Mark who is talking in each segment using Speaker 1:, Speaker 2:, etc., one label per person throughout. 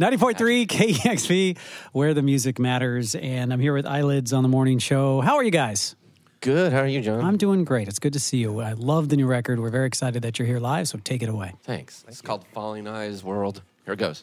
Speaker 1: 90.3 KEXP, where the music matters. And I'm here with Eyelids on the morning show. How are you guys?
Speaker 2: Good. How are you, John?
Speaker 1: I'm doing great. It's good to see you. I love the new record. We're very excited that you're here live, so take it away.
Speaker 2: Thanks. It's called Falling Eyes World. Here it goes.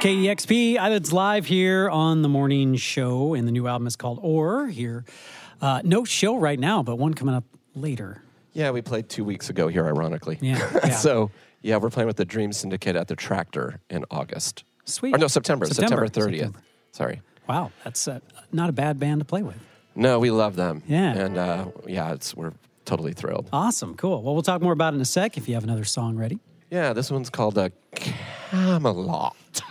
Speaker 1: KEXP. Eyelids live here on the morning show, and the new album is called Or. Here, uh, no show right now, but one coming up later.
Speaker 2: Yeah, we played two weeks ago here, ironically.
Speaker 1: Yeah, yeah.
Speaker 2: so, yeah, we're playing with the Dream Syndicate at the Tractor in August.
Speaker 1: Sweet.
Speaker 2: Or no, September.
Speaker 1: September,
Speaker 2: September, 30th.
Speaker 1: September.
Speaker 2: Sorry.
Speaker 1: Wow, that's uh, not a bad band to play with.
Speaker 2: No, we love them.
Speaker 1: Yeah.
Speaker 2: And uh, yeah, it's we're totally thrilled.
Speaker 1: Awesome, cool. Well, we'll talk more about it in a sec if you have another song ready.
Speaker 2: Yeah, this one's called uh, Camelot.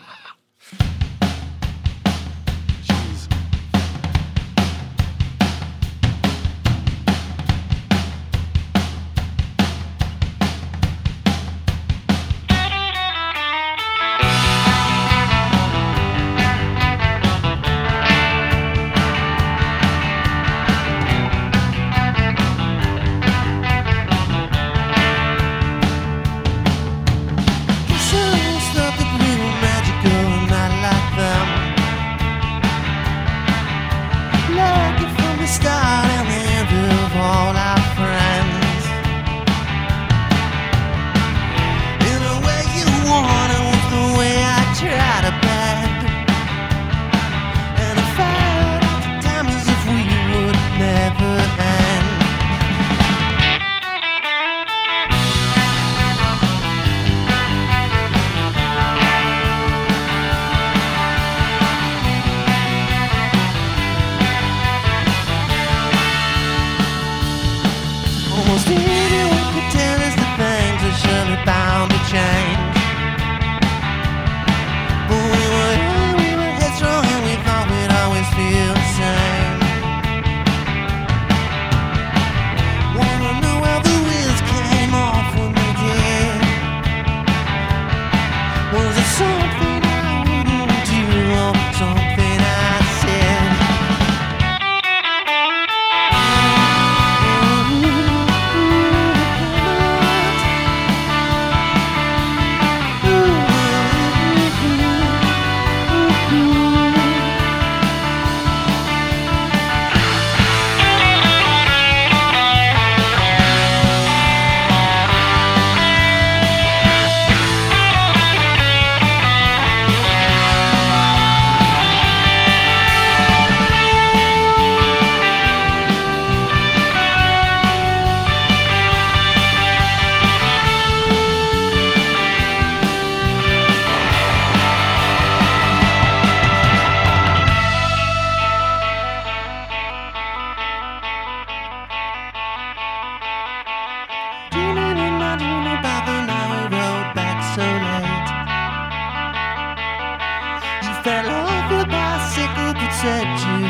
Speaker 2: said you'd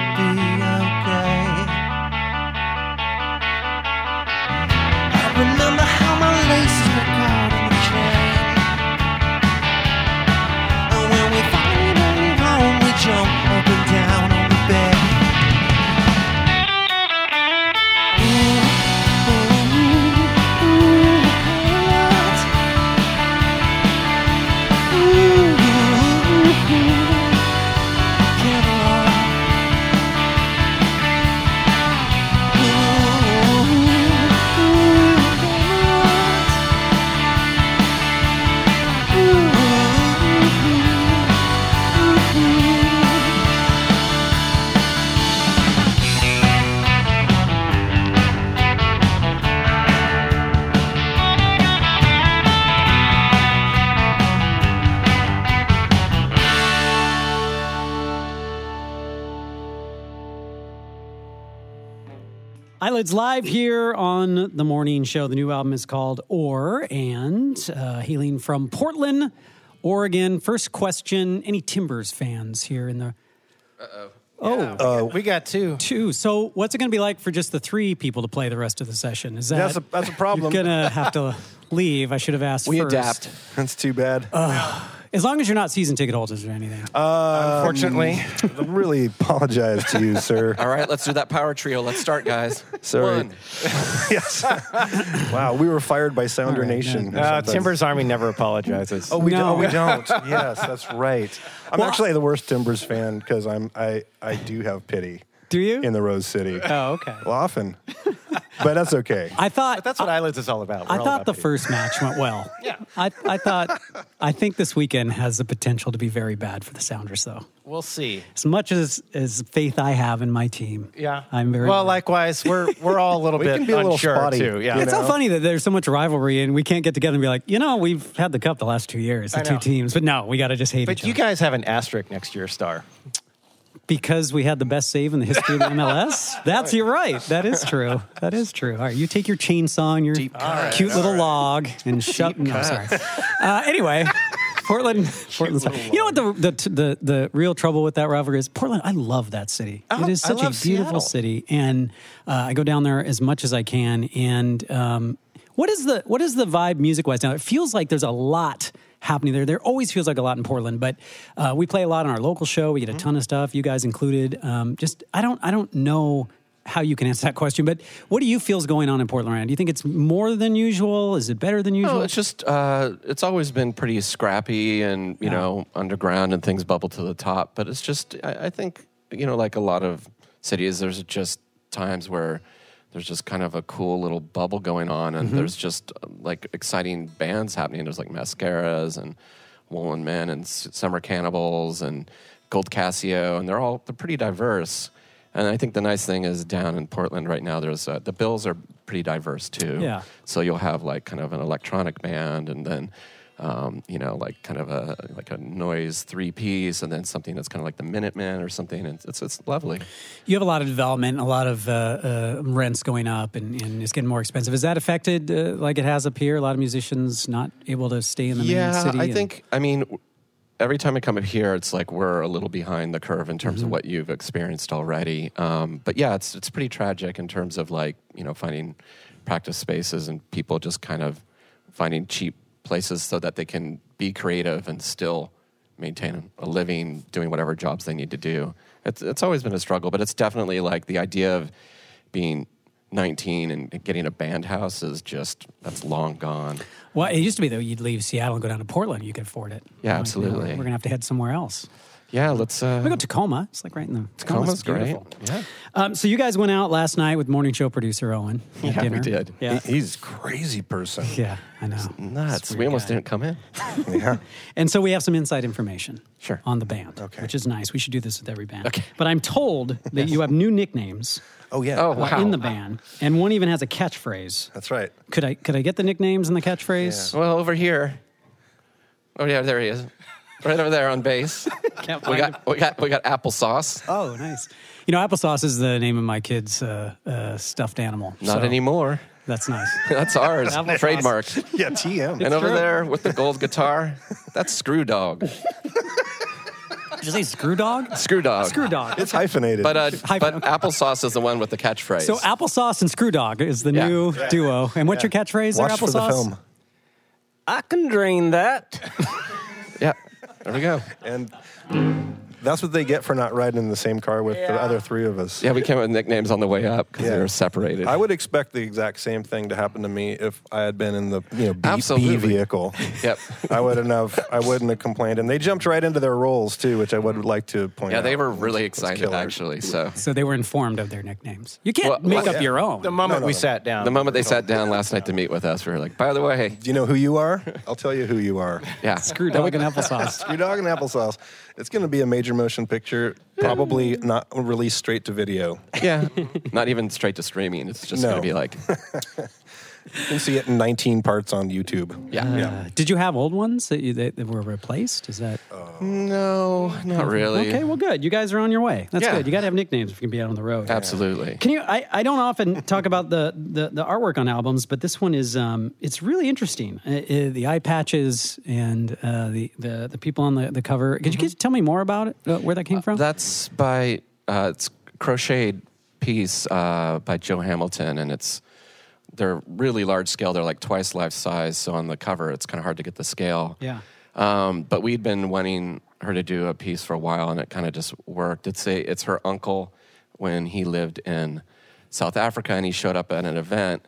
Speaker 1: Eyelids live here on the morning show. The new album is called Or and uh, hailing from Portland, Oregon. First question Any Timbers fans here in the.
Speaker 3: Oh, oh we got two.
Speaker 1: Two. So, what's it going to be like for just the three people to play the rest of the session? Is that
Speaker 4: That's a- that's a problem.
Speaker 1: You're going to have to leave. I should have asked.
Speaker 5: We
Speaker 1: first.
Speaker 5: adapt.
Speaker 4: That's too bad.
Speaker 1: As long as you're not season ticket holders or anything.
Speaker 3: Unfortunately,
Speaker 4: I really apologize to you, sir.
Speaker 5: All right, let's do that power trio. Let's start, guys.
Speaker 4: Sorry.
Speaker 5: One.
Speaker 4: yes. wow, we were fired by Sounder
Speaker 1: All right,
Speaker 4: Nation.
Speaker 1: no.
Speaker 4: or
Speaker 3: uh. Timbers Army never apologizes.
Speaker 4: Oh, we
Speaker 1: No.
Speaker 4: don't. Oh, we don't. yes, that's right. I'm actually the worst Timbers fan because I'm I I do have pity
Speaker 1: Do you?
Speaker 4: in the Rose City.
Speaker 1: oh, okay.
Speaker 4: Well, often, but that's okay.
Speaker 1: I thought.
Speaker 3: But that's what Eyelids is all about. We're
Speaker 1: I thought
Speaker 3: about
Speaker 1: the
Speaker 3: pity.
Speaker 1: first match went well.
Speaker 3: Yeah.
Speaker 1: I, I thought, I think this weekend has the potential to be very bad for the Sounders, though.
Speaker 3: We'll see.
Speaker 1: As much as, as faith I have in my team,
Speaker 3: Yeah,
Speaker 1: I'm very.
Speaker 3: well. Likewise, we're we're all a little
Speaker 4: We
Speaker 3: bit
Speaker 4: can be a little
Speaker 3: unsure
Speaker 4: spotty,
Speaker 3: too. Yeah,
Speaker 1: it's
Speaker 4: know?
Speaker 1: so funny that there's so much rivalry and we can't get together and be like, you know, we've had the cup the last two years, the two teams, but no, we got to just hate
Speaker 3: but
Speaker 1: each
Speaker 3: you
Speaker 1: other
Speaker 3: guys have an asterisk next to your star.
Speaker 1: Because we had the best save in the history of the MLS. That's you're right. That is true. That is true. All right, you take your chainsaw and your cute little log and shut. No, sorry. Uh, anyway. Portland, Portland's you know what the, the the the real trouble with that rivalry is? Portland, I love that city. it is such a beautiful
Speaker 3: Seattle.
Speaker 1: city, and uh, I go down there as much as I can. And um, what is the what is the vibe music wise now? It feels like there's a lot happening there. There always feels like a lot in Portland, but uh, we play a lot on our local show. We get a ton of stuff, you guys included. Um, just I don't I don't know how you can answer that question, but what do you feel is going on in Portland? right now? Do you think it's more than usual? Is it better than usual?
Speaker 5: No, it's just uh, it's always been pretty scrappy and you know underground and things bubble to the top. But it's just I, I think you know like a lot of cities, there's just times where there's just kind of a cool little bubble going on, and there's just uh, like exciting bands happening. There's like Mascaras and Woolen Men and Summer Cannibals and Gold Casio, and they're all they're pretty diverse. And I think the nice thing is down in Portland right now, there's uh, the bills are pretty diverse too.
Speaker 1: Yeah.
Speaker 5: So you'll have like kind of an electronic band, and then um, you know like kind of a like a noise three piece, and then something that's kind of like the Minutemen or something. And it's it's lovely.
Speaker 1: You have a lot of development, a lot of uh, uh, rents going up, and, and it's getting more expensive. Is that affected uh, like it has up here? A lot of musicians not able to stay in the
Speaker 5: yeah,
Speaker 1: main city.
Speaker 5: I
Speaker 1: and-
Speaker 5: think. I mean, every time I come up here, it's like we're a little behind the curve in
Speaker 1: Mm-hmm.
Speaker 5: terms of what you've experienced already. Um, but yeah, it's it's pretty tragic in terms of like you know finding practice spaces and people just kind of finding cheap places so that they can be creative and still maintain a living doing whatever jobs they need to do. It's it's always been a struggle, but it's definitely like the idea of being 19 and getting a band house is just that's long gone.
Speaker 1: Well, it used to be though. You'd leave Seattle and go down to Portland. You could afford it.
Speaker 5: Yeah,
Speaker 1: Like,
Speaker 5: absolutely.
Speaker 1: We're gonna have to head somewhere else.
Speaker 5: Yeah, let's uh
Speaker 1: We go to Tacoma. It's like right in the
Speaker 5: Tacoma's great.
Speaker 1: beautiful.
Speaker 5: Yeah.
Speaker 1: Um, so you guys went out last night with morning show producer Owen. at
Speaker 5: Yeah, we did.
Speaker 1: Yeah,
Speaker 4: He- he's a crazy person.
Speaker 1: yeah, I know.
Speaker 5: Nuts. We almost
Speaker 1: guy.
Speaker 5: didn't come in.
Speaker 4: Yeah.
Speaker 1: And so we have some inside information
Speaker 5: Sure.
Speaker 1: on the band,
Speaker 4: Okay.
Speaker 1: which is nice. We should do this with every band.
Speaker 5: Okay.
Speaker 1: But I'm told that you have new nicknames
Speaker 4: Oh yeah.
Speaker 5: Oh, wow.
Speaker 1: in the band, and one even has a catchphrase.
Speaker 4: That's right.
Speaker 1: Could I could I get the nicknames and the catchphrase?
Speaker 5: Well, over here. Oh yeah, there he is. Right over there on bass.
Speaker 1: Can't
Speaker 5: We
Speaker 1: find him.
Speaker 5: got we got we got applesauce.
Speaker 1: Oh, nice. You know, applesauce is the name of my kid's uh, uh, stuffed animal.
Speaker 5: Not
Speaker 1: so
Speaker 5: anymore.
Speaker 1: That's nice.
Speaker 5: That's ours.
Speaker 1: Applesauce.
Speaker 5: Trademark.
Speaker 4: Yeah. TM.
Speaker 5: and over
Speaker 1: true.
Speaker 5: there with the gold guitar, that's Screw Dog.
Speaker 1: you say screw dog?
Speaker 5: Screw Dog.
Speaker 1: Screw dog.
Speaker 4: It's hyphenated.
Speaker 5: But uh,
Speaker 1: Hyphen,
Speaker 5: but
Speaker 1: okay.
Speaker 5: applesauce is the one with the catchphrase.
Speaker 1: So applesauce and screw dog is the
Speaker 5: Yeah.
Speaker 1: new duo. And what's your catchphrase there,
Speaker 4: watch for the
Speaker 1: applesauce?
Speaker 4: film.
Speaker 3: I can drain that.
Speaker 5: yeah, there we go.
Speaker 4: And that's what they get for not riding in the same car with the other three of us.
Speaker 5: Yeah, we came up with nicknames on the way up because they
Speaker 4: Yeah.
Speaker 5: were separated.
Speaker 4: I would expect the exact same thing to happen to me if I had been in the you know B, B
Speaker 5: Absolutely.
Speaker 4: vehicle.
Speaker 5: Yep.
Speaker 4: I wouldn't have. I wouldn't have complained, and they jumped right into their roles too, which I would like to point
Speaker 5: Yeah,
Speaker 4: out.
Speaker 5: Yeah, they were really
Speaker 4: It's
Speaker 5: excited
Speaker 4: killer.
Speaker 5: actually. So
Speaker 1: So they were informed of their nicknames. You can't
Speaker 5: Well,
Speaker 1: make
Speaker 5: well,
Speaker 1: up
Speaker 4: yeah.
Speaker 1: your own.
Speaker 3: The moment
Speaker 4: No, no,
Speaker 3: we
Speaker 4: no.
Speaker 3: sat down.
Speaker 5: the moment they sat down last night to meet with us, we were like, by the way,
Speaker 4: Do you know who you are? I'll tell you who you are.
Speaker 5: yeah,
Speaker 1: Screw dog and applesauce.
Speaker 4: Screw dog and applesauce. It's going to be a major motion picture, probably not released straight to video.
Speaker 5: yeah, not even straight to streaming. It's just
Speaker 4: No.
Speaker 5: going to be like,
Speaker 4: You can see it in 19 parts on YouTube.
Speaker 5: yeah,
Speaker 1: Uh, did you have old ones that, you, that, that were replaced? Is that
Speaker 5: no, not really.
Speaker 1: okay? Well, good. You guys are on your way. That's
Speaker 5: Yeah.
Speaker 1: good. You got to have nicknames if you can be out on the road.
Speaker 5: Absolutely.
Speaker 1: Can you? I, I don't often talk about the, the, the artwork on albums, but this one is um, it's really interesting. Uh, uh, the eye patches and uh, the, the the people on the, the cover. Could you tell me more about it? Uh, where that came from?
Speaker 5: That's by uh, it's crocheted piece uh, by Jo Hamilton, and it's they're really large scale. They're like twice life size. So on the cover, it's kind of hard to get the scale.
Speaker 1: Yeah.
Speaker 5: Um, but we'd been wanting her to do a piece for a while, and it kind of just worked. It's a it's her uncle when he lived in South Africa, and he showed up at an event,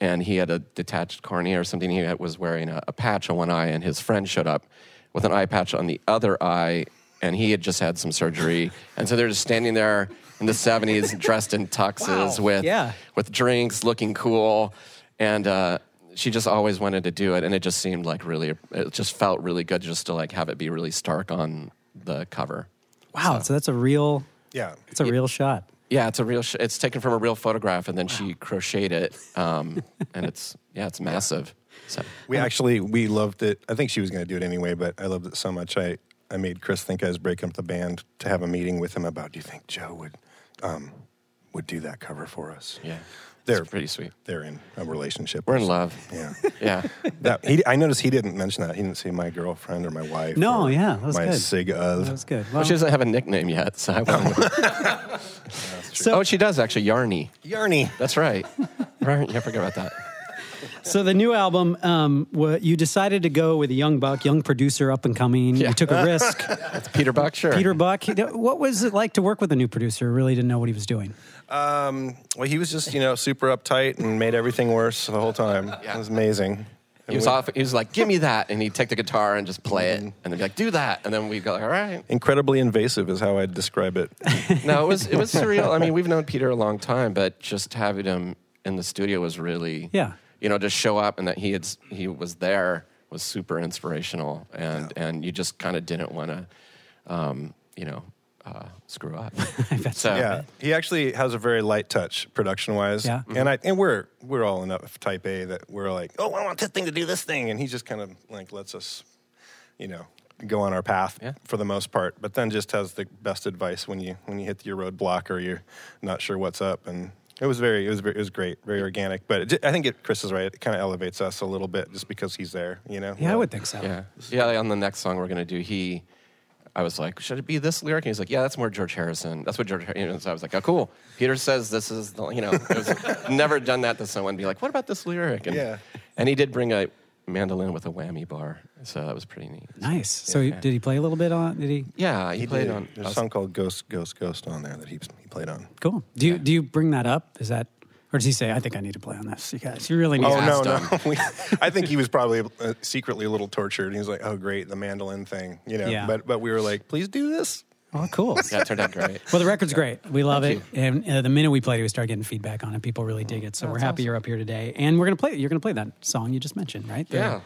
Speaker 5: and he had a detached cornea or something. He had- was wearing a, a patch on one eye, and his friend showed up with an eye patch on the other eye, and he had just had some surgery, and so they're just standing there in the '70s, dressed in tuxes
Speaker 1: Wow.
Speaker 5: with
Speaker 1: Yeah.
Speaker 5: with drinks, looking cool, and uh, she just always wanted to do it, and it just seemed like really, it just felt really good just to like have it be really stark on the cover.
Speaker 1: wow. So, that's a real.
Speaker 4: Yeah.
Speaker 1: It's a real shot.
Speaker 5: Yeah, it's a real. Sh- it's taken from a real photograph, and then she crocheted it, um, and it's yeah, it's massive. So
Speaker 4: We actually we loved it. I think she was going to do it anyway, but I loved it so much. I I made Chris think I was breaking up the band to have a meeting with him about. Do you think Jo would um, would do that cover for us?
Speaker 5: yeah,
Speaker 4: They're
Speaker 5: it's pretty sweet.
Speaker 4: They're in a relationship.
Speaker 5: We're in love.
Speaker 4: Yeah.
Speaker 5: Yeah,
Speaker 4: That he, I noticed he didn't mention that. He didn't say my girlfriend or my wife.
Speaker 1: No,
Speaker 4: or
Speaker 1: yeah, that was
Speaker 4: my
Speaker 1: good.
Speaker 4: sig of.
Speaker 1: That was good.
Speaker 5: well, she doesn't have a nickname yet, so I wanted
Speaker 1: so,
Speaker 5: oh, she does actually. Yarny.
Speaker 4: Yarny.
Speaker 5: That's right. right. Yeah, forget about that.
Speaker 1: So the new album, um, you decided to go with a young buck, young producer, up and coming.
Speaker 5: Yeah.
Speaker 1: You took a risk.
Speaker 5: It's Peter Buck. Sure.
Speaker 1: Peter Buck. What was it like to work with a new producer? who Really didn't know what he was doing.
Speaker 4: Um, well, he was just you know super uptight and made everything worse the whole time.
Speaker 5: Yeah.
Speaker 4: It was amazing.
Speaker 5: He was off. He was like, "Give me that," and he'd take the guitar and just play it, and then be like, "Do that," and then we'd go, "All right."
Speaker 4: Incredibly invasive is how I'd describe it.
Speaker 5: No, it was it was surreal. I mean, we've known Peter a long time, but just having him in the studio was really,
Speaker 1: Yeah.
Speaker 5: You know, just show up and that he had he was there was super inspirational, and and you just kind of didn't want to, um, you know, uh, screw up. so
Speaker 4: Yeah, he actually has a very light touch production wise.
Speaker 1: Yeah.
Speaker 4: and I and we're we're all enough type A that we're like, oh, I want this thing to do this thing, and he just kind of like lets us, you know, go on our path
Speaker 5: Yeah.
Speaker 4: for the most part. But then just has the best advice when you when you hit your roadblock or you're not sure what's up and. It was very, it was, very, it was great, very organic. But it, j- I think it, Chris is right. It kind of elevates us a little bit just because he's there, you know.
Speaker 1: Yeah, I would think so.
Speaker 5: yeah, yeah. On the next song we're gonna do, he. I was like, should it be this lyric? And he's like, yeah, that's more George Harrison. That's what George. You know, so I was like, oh, cool. Peter says this is, the, you know, it was never done that to someone. Be like, what about this lyric? And,
Speaker 4: Yeah.
Speaker 5: And he did bring a mandolin with a whammy bar, so that was pretty neat.
Speaker 1: Nice. So he, did he play a little bit on? Did he?
Speaker 5: Yeah, he,
Speaker 4: He
Speaker 5: played
Speaker 4: did.
Speaker 5: on.
Speaker 4: There's a song called Ghost, Ghost, Ghost on there that he, he played on.
Speaker 1: Cool. Do you do you bring that up? Is that or does he say, "I think I need to play on this"? You guys, you really need.
Speaker 4: Oh
Speaker 1: to
Speaker 4: no,
Speaker 5: asked
Speaker 4: no! We, I think he was probably uh, secretly a little tortured. He was like, "Oh, great, the mandolin thing," you know.
Speaker 1: Yeah.
Speaker 4: But but we were like, "Please do this."
Speaker 1: Oh, cool.
Speaker 5: Yeah, it turned out great.
Speaker 1: Well, the record's great. We love
Speaker 5: Thank
Speaker 1: it, and uh, the minute we played it, we started getting feedback on it. People really dig it, so we're happy you're up here today. And we're gonna play. You're gonna play that song you just mentioned, right? The-
Speaker 5: Yeah.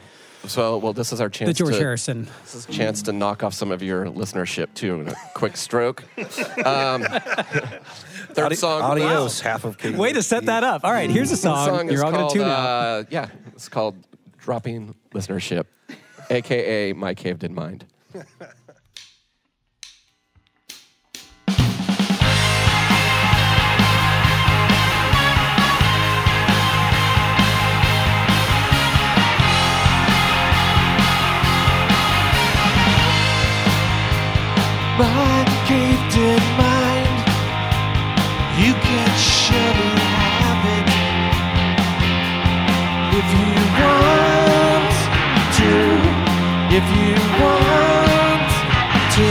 Speaker 5: So, well, this is our chance.
Speaker 1: The George
Speaker 5: to,
Speaker 1: Harrison.
Speaker 5: This is a chance to knock off some of your listenership too in a quick stroke. Um, third song.
Speaker 4: Adios, half of King.
Speaker 1: Way to set that up. All right, here's a song.
Speaker 5: song
Speaker 1: You're all gonna
Speaker 5: called,
Speaker 1: tune out.
Speaker 5: uh, Yeah, it's called "Dropping Listenership," aka "My Gifted Mind."
Speaker 2: my gifted mind. You can surely have it if you want to. If you want to.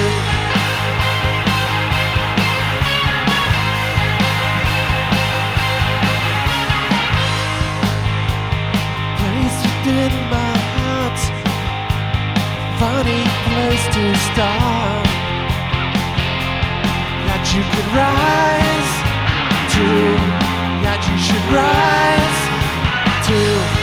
Speaker 2: Place within my heart, funny place to start. You could rise to, that you should rise to.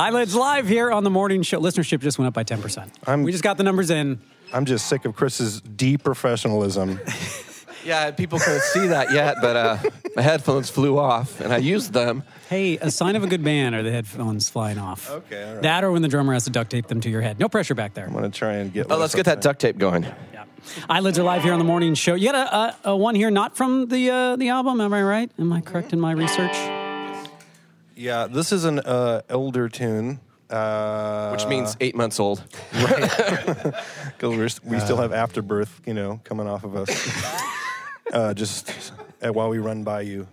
Speaker 1: Eyelids live here on the morning show. Listenership just went up by 10%.
Speaker 4: I'm-
Speaker 1: we just got the numbers in.
Speaker 4: I'm just sick of Chris's deep deprofessionalism.
Speaker 5: Yeah, people can't see that yet, but uh, my headphones flew off, and I used them.
Speaker 1: Hey, a sign of a good band are the headphones flying off.
Speaker 4: Okay, all right.
Speaker 1: That or when the drummer has to duct tape them to your head. No pressure back there.
Speaker 4: I'm gonna try and get.
Speaker 5: Oh, let's get that duct tape going.
Speaker 1: Yeah. Eyelids are live here on the morning show. You got a, a, a one here not from the uh, the album, am I right? Am I correct in my research?
Speaker 4: Yeah, this is an uh, elder tune. Uh,
Speaker 5: Which means eight months old.
Speaker 4: because we still have afterbirth, you know, coming off of us. uh, just uh, while we run by you,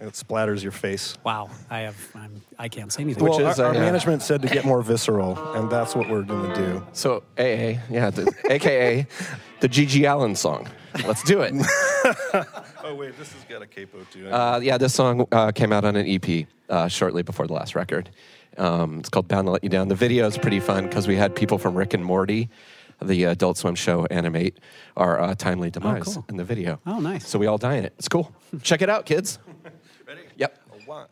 Speaker 4: it splatters your face.
Speaker 1: Wow, I have I'm, I can't say anything.
Speaker 5: Which
Speaker 4: well,
Speaker 5: is
Speaker 4: our, our
Speaker 5: uh,
Speaker 4: management said to get more visceral, and that's what we're going to do.
Speaker 5: So AA, yeah, the, AKA the GG Allin song. Let's do it.
Speaker 4: Oh wait, this has got a capo too.
Speaker 5: Uh, yeah, this song uh, came out on an EP uh, shortly before the last record. Um, it's called "Bound to Let You Down." The video is pretty fun because we had people from Rick and Morty the Adult Swim show animate our uh, timely demise
Speaker 1: cool.
Speaker 5: in the video.
Speaker 1: Oh, nice.
Speaker 5: So we all die in it. It's cool. Check it out, kids.
Speaker 6: Ready?
Speaker 5: Yep.
Speaker 6: One,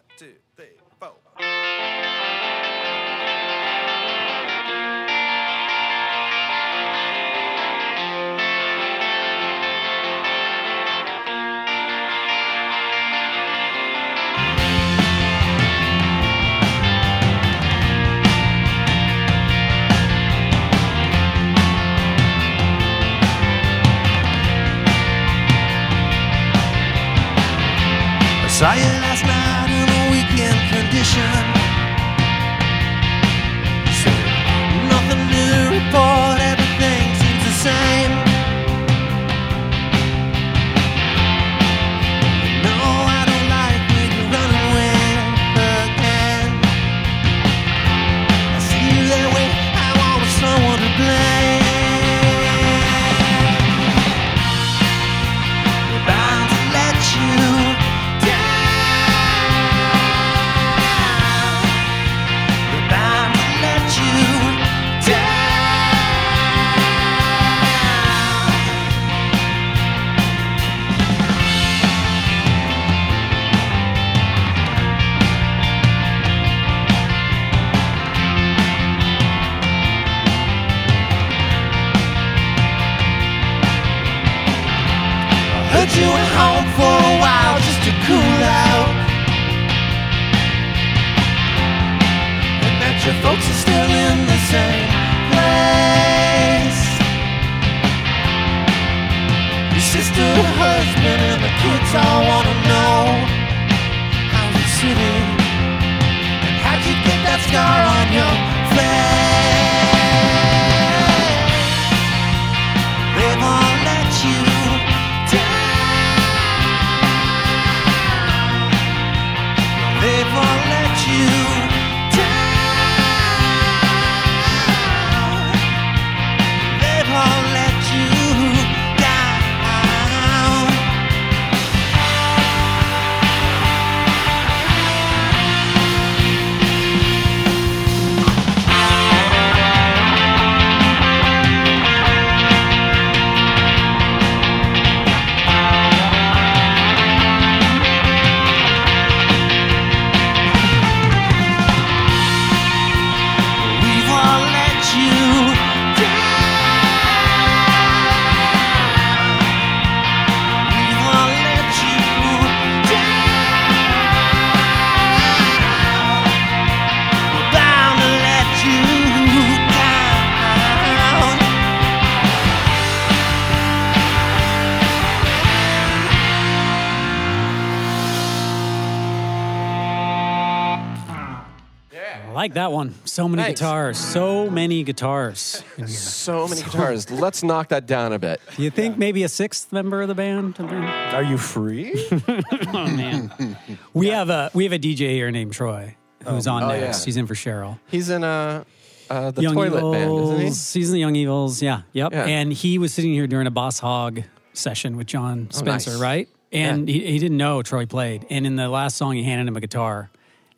Speaker 7: that
Speaker 1: one. So many
Speaker 5: Thanks.
Speaker 1: guitars. So many guitars. in here.
Speaker 5: So many guitars. Let's knock that down a bit.
Speaker 1: Do you think maybe a sixth member of the band? Oh
Speaker 6: Are you free?
Speaker 1: man, we have a we have a DJ here named Troy who's on
Speaker 5: Oh,
Speaker 1: next.
Speaker 5: yeah.
Speaker 1: He's in for Cheryl.
Speaker 5: He's in uh, uh, the
Speaker 1: Young
Speaker 5: Toilet
Speaker 1: Evils.
Speaker 5: Band, isn't he?
Speaker 1: He's in the Young Evils. Yeah, yep.
Speaker 5: Yeah.
Speaker 1: And he was sitting here during a Boss Hog session with Jon Spencer,
Speaker 5: Oh, nice.
Speaker 1: right? And he, he didn't know Troy played. And in the last song, he handed him a guitar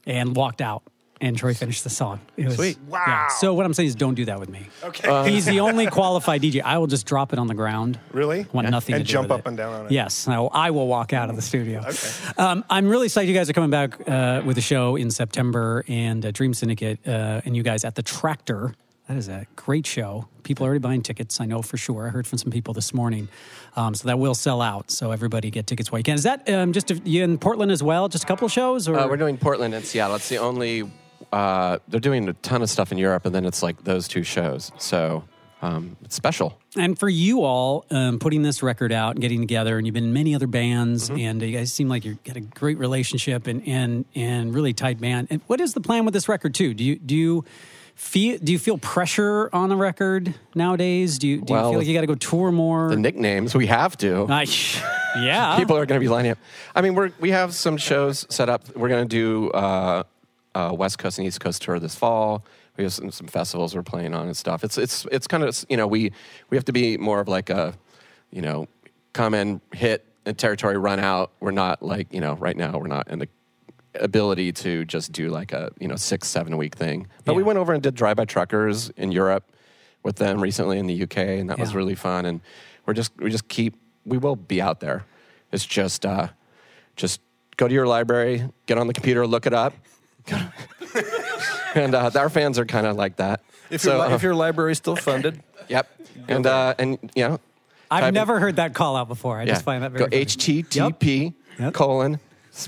Speaker 1: and walked out. And Troy finished the song. It was,
Speaker 5: Sweet.
Speaker 1: Wow. So what I'm saying is, don't do that with me.
Speaker 6: Okay.
Speaker 1: He's the only qualified DJ. I will just drop it on the ground.
Speaker 6: Really?
Speaker 1: Want nothing
Speaker 6: And
Speaker 1: to do
Speaker 6: jump
Speaker 1: with
Speaker 6: up
Speaker 1: it.
Speaker 6: and down on it.
Speaker 1: Yes, I will, I will walk out of the studio.
Speaker 6: Okay.
Speaker 1: Um, I'm really psyched you guys are coming back uh, with a show in September and uh, Dream Syndicate uh, and you guys at the Tractor. That is a great show. People are already buying tickets, I know for sure. I heard from some people this morning. Um, so that will sell out. So everybody get tickets while you can. Is that um, just a, you in Portland as well? Just a couple of shows? Or?
Speaker 5: Uh, we're doing Portland and Seattle. It's the only. Uh, they're doing a ton of stuff in Europe, and then it's like those two shows. So um, it's special.
Speaker 1: And for you all, um, putting this record out and getting together, and you've been in many other bands,
Speaker 5: Mm-hmm.
Speaker 1: and you guys seem like you've got a great relationship and and and really tight band. And what is the plan with this record too? Do you do you feel do you feel pressure on the record nowadays? Do you do
Speaker 5: Well,
Speaker 1: you feel like you got to go tour more?
Speaker 5: The nicknames we have to.
Speaker 1: I, yeah,
Speaker 5: People are going to be lining up. I mean, we're we have some shows set up. We're going to do uh, uh, West Coast and East Coast tour this fall. We have some, some festivals we're playing on and stuff. It's it's it's kind of you know we we have to be more of like a you know come and hit and territory run out. We're not like you know right now we're not in the ability to just do like a you know six seven week thing. But we went over and did Drive-By Truckers in Europe. with them recently in the UK, and that was really fun. And we're just we just keep we will be out there. It's just uh, just go to your library, get on the computer, look it up, and uh, our fans are kind of like that.
Speaker 4: If,
Speaker 5: so,
Speaker 4: your, li-
Speaker 5: uh,
Speaker 4: if your library's still funded,
Speaker 5: yep, and uh, and you know,
Speaker 1: I've
Speaker 5: type in-
Speaker 1: never heard that call out before. I just find that very
Speaker 5: go
Speaker 1: funny.
Speaker 5: HTTP
Speaker 1: Yep.
Speaker 5: colon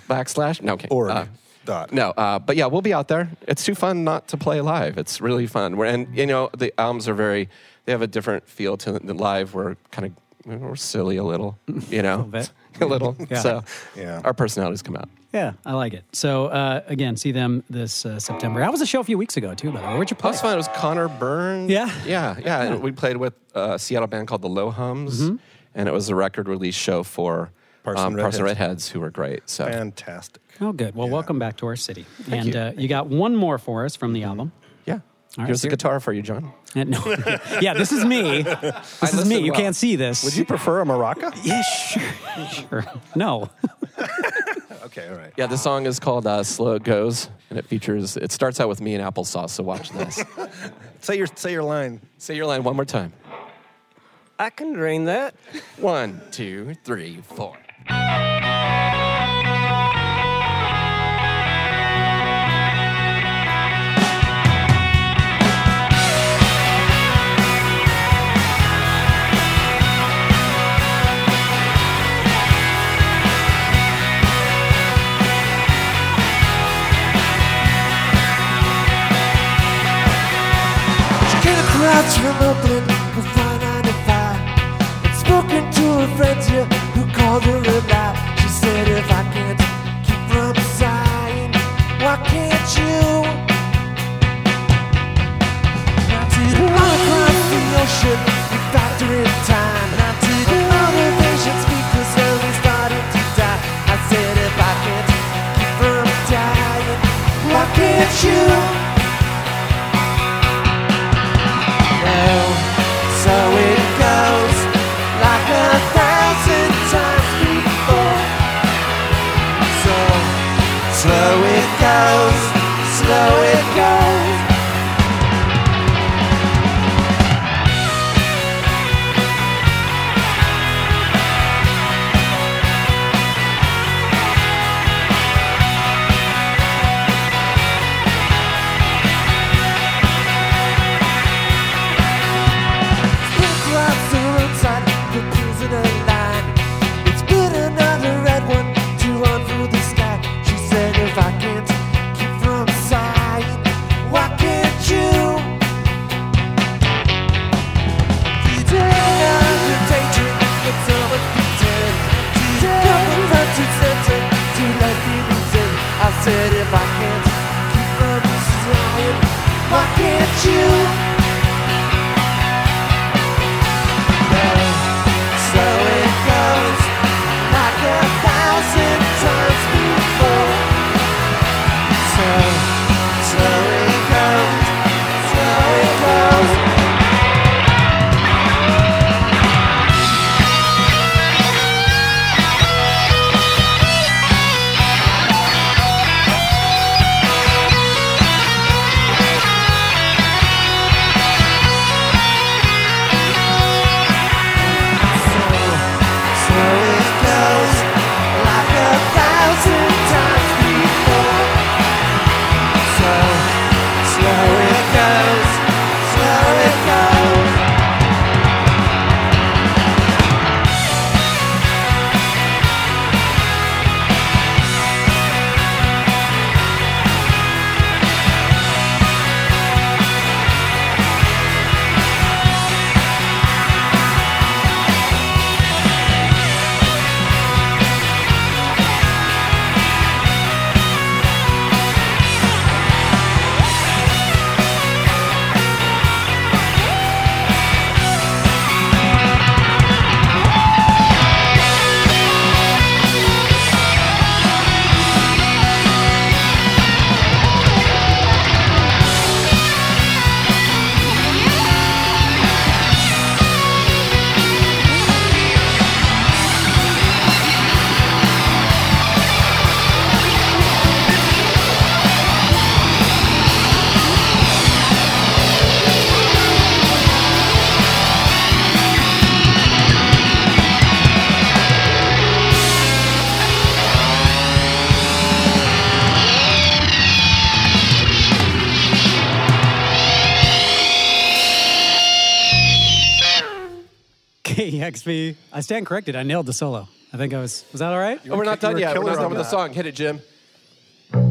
Speaker 5: backslash no okay
Speaker 4: Org
Speaker 5: uh,
Speaker 4: dot.
Speaker 5: no uh, but yeah we'll be out there it's too fun not to play live it's really fun we're, and you know the albums are very they have a different feel to the live we're kind of we're silly a little you know
Speaker 1: bit.
Speaker 5: a little
Speaker 1: Yeah.
Speaker 5: so
Speaker 4: Yeah.
Speaker 5: our personalities come out
Speaker 1: Yeah, I like it. So uh, again, see them this uh, September. That was a show a few weeks ago too. By the way, where'd you
Speaker 5: That
Speaker 1: play?
Speaker 5: was fun. It was Conor Byrne.
Speaker 1: Yeah?
Speaker 5: yeah, yeah. And we played with a Seattle band called the Low Hums,
Speaker 1: Mm-hmm.
Speaker 5: and it was a record release show for
Speaker 4: Parson
Speaker 5: um,
Speaker 4: Redheads.
Speaker 5: Redheads, who were great. So
Speaker 4: fantastic.
Speaker 1: Oh, good. Well, welcome back to our city. and
Speaker 5: you.
Speaker 1: Uh, you got one more for us from the album.
Speaker 5: yeah,
Speaker 1: right,
Speaker 5: here's the
Speaker 1: here.
Speaker 5: guitar for you, John.
Speaker 1: And no, yeah, this is me. This is
Speaker 5: listen
Speaker 1: me. You
Speaker 5: well.
Speaker 1: can't see this.
Speaker 4: Would you prefer a maraca?
Speaker 1: Yeah, sure, sure. No.
Speaker 4: Okay, all right.
Speaker 5: Yeah, the song is called uh, "Slow It Goes," and it features. It starts out with me and applesauce. So watch this.
Speaker 4: Say your say your line.
Speaker 5: Say your line one more time.
Speaker 3: I can drain that.
Speaker 5: One, two, three, four.
Speaker 2: Friends here who called her a lie. She said, if I can't keep from sighing, why can't you? To the across the ocean, we factor in time. Now to the other motivation speakers slowly starting to die. I said, if I can't keep from dying, why can't you?
Speaker 1: KEXP. I stand corrected. I nailed the solo. I think I was. Was that all right?
Speaker 5: Oh, we're not done yet. We're not done with the song. Hit it, Jim.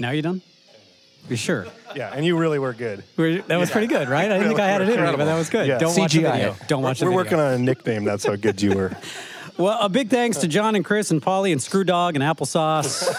Speaker 1: Now you're done? You sure?
Speaker 4: Yeah, and you really were good.
Speaker 1: We're, that was pretty good, right? I didn't think I had it in me, but that was good.
Speaker 4: Yeah.
Speaker 1: Don't watch the video. Don't watch the
Speaker 4: We're working on a nickname. That's how good you were.
Speaker 1: Well, a big thanks to John and Chris and Polly and Screwdog and Applesauce.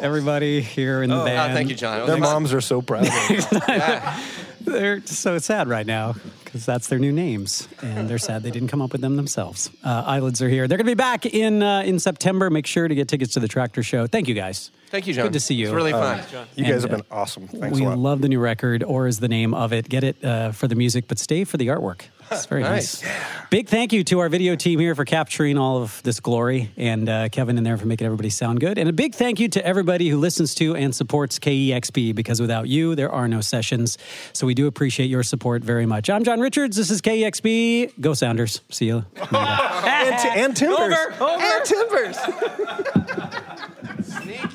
Speaker 1: Everybody here in the
Speaker 5: Oh,
Speaker 1: band.
Speaker 5: thank you, John.
Speaker 4: Their
Speaker 5: was
Speaker 4: moms are so proud. of them.
Speaker 1: They're so sad right now because that's their new names, and they're sad they didn't come up with them themselves. Uh, Eyelids are here. They're going to be back in uh, in September. Make sure to get tickets to the Tractor Show. Thank you guys.
Speaker 5: Thank you, John.
Speaker 1: Good to see you.
Speaker 5: It's really fun.
Speaker 4: You guys
Speaker 1: And,
Speaker 4: have
Speaker 1: uh,
Speaker 4: been awesome. Thanks
Speaker 1: we
Speaker 4: a lot.
Speaker 1: love the new record, or is the name of it. Get it uh, for the music, but stay for the artwork. It's very nice.
Speaker 5: Nice.
Speaker 1: Big thank you to our video team here for capturing all of this glory, and uh, Kevin in there for making everybody sound good. And a big thank you to everybody who listens to and supports KEXP because without you, there are no sessions. So we do appreciate your support very much. I'm John Richards. This is KEXP. Go Sounders. See you.
Speaker 4: and, t- and Timbers.
Speaker 3: And Timbers.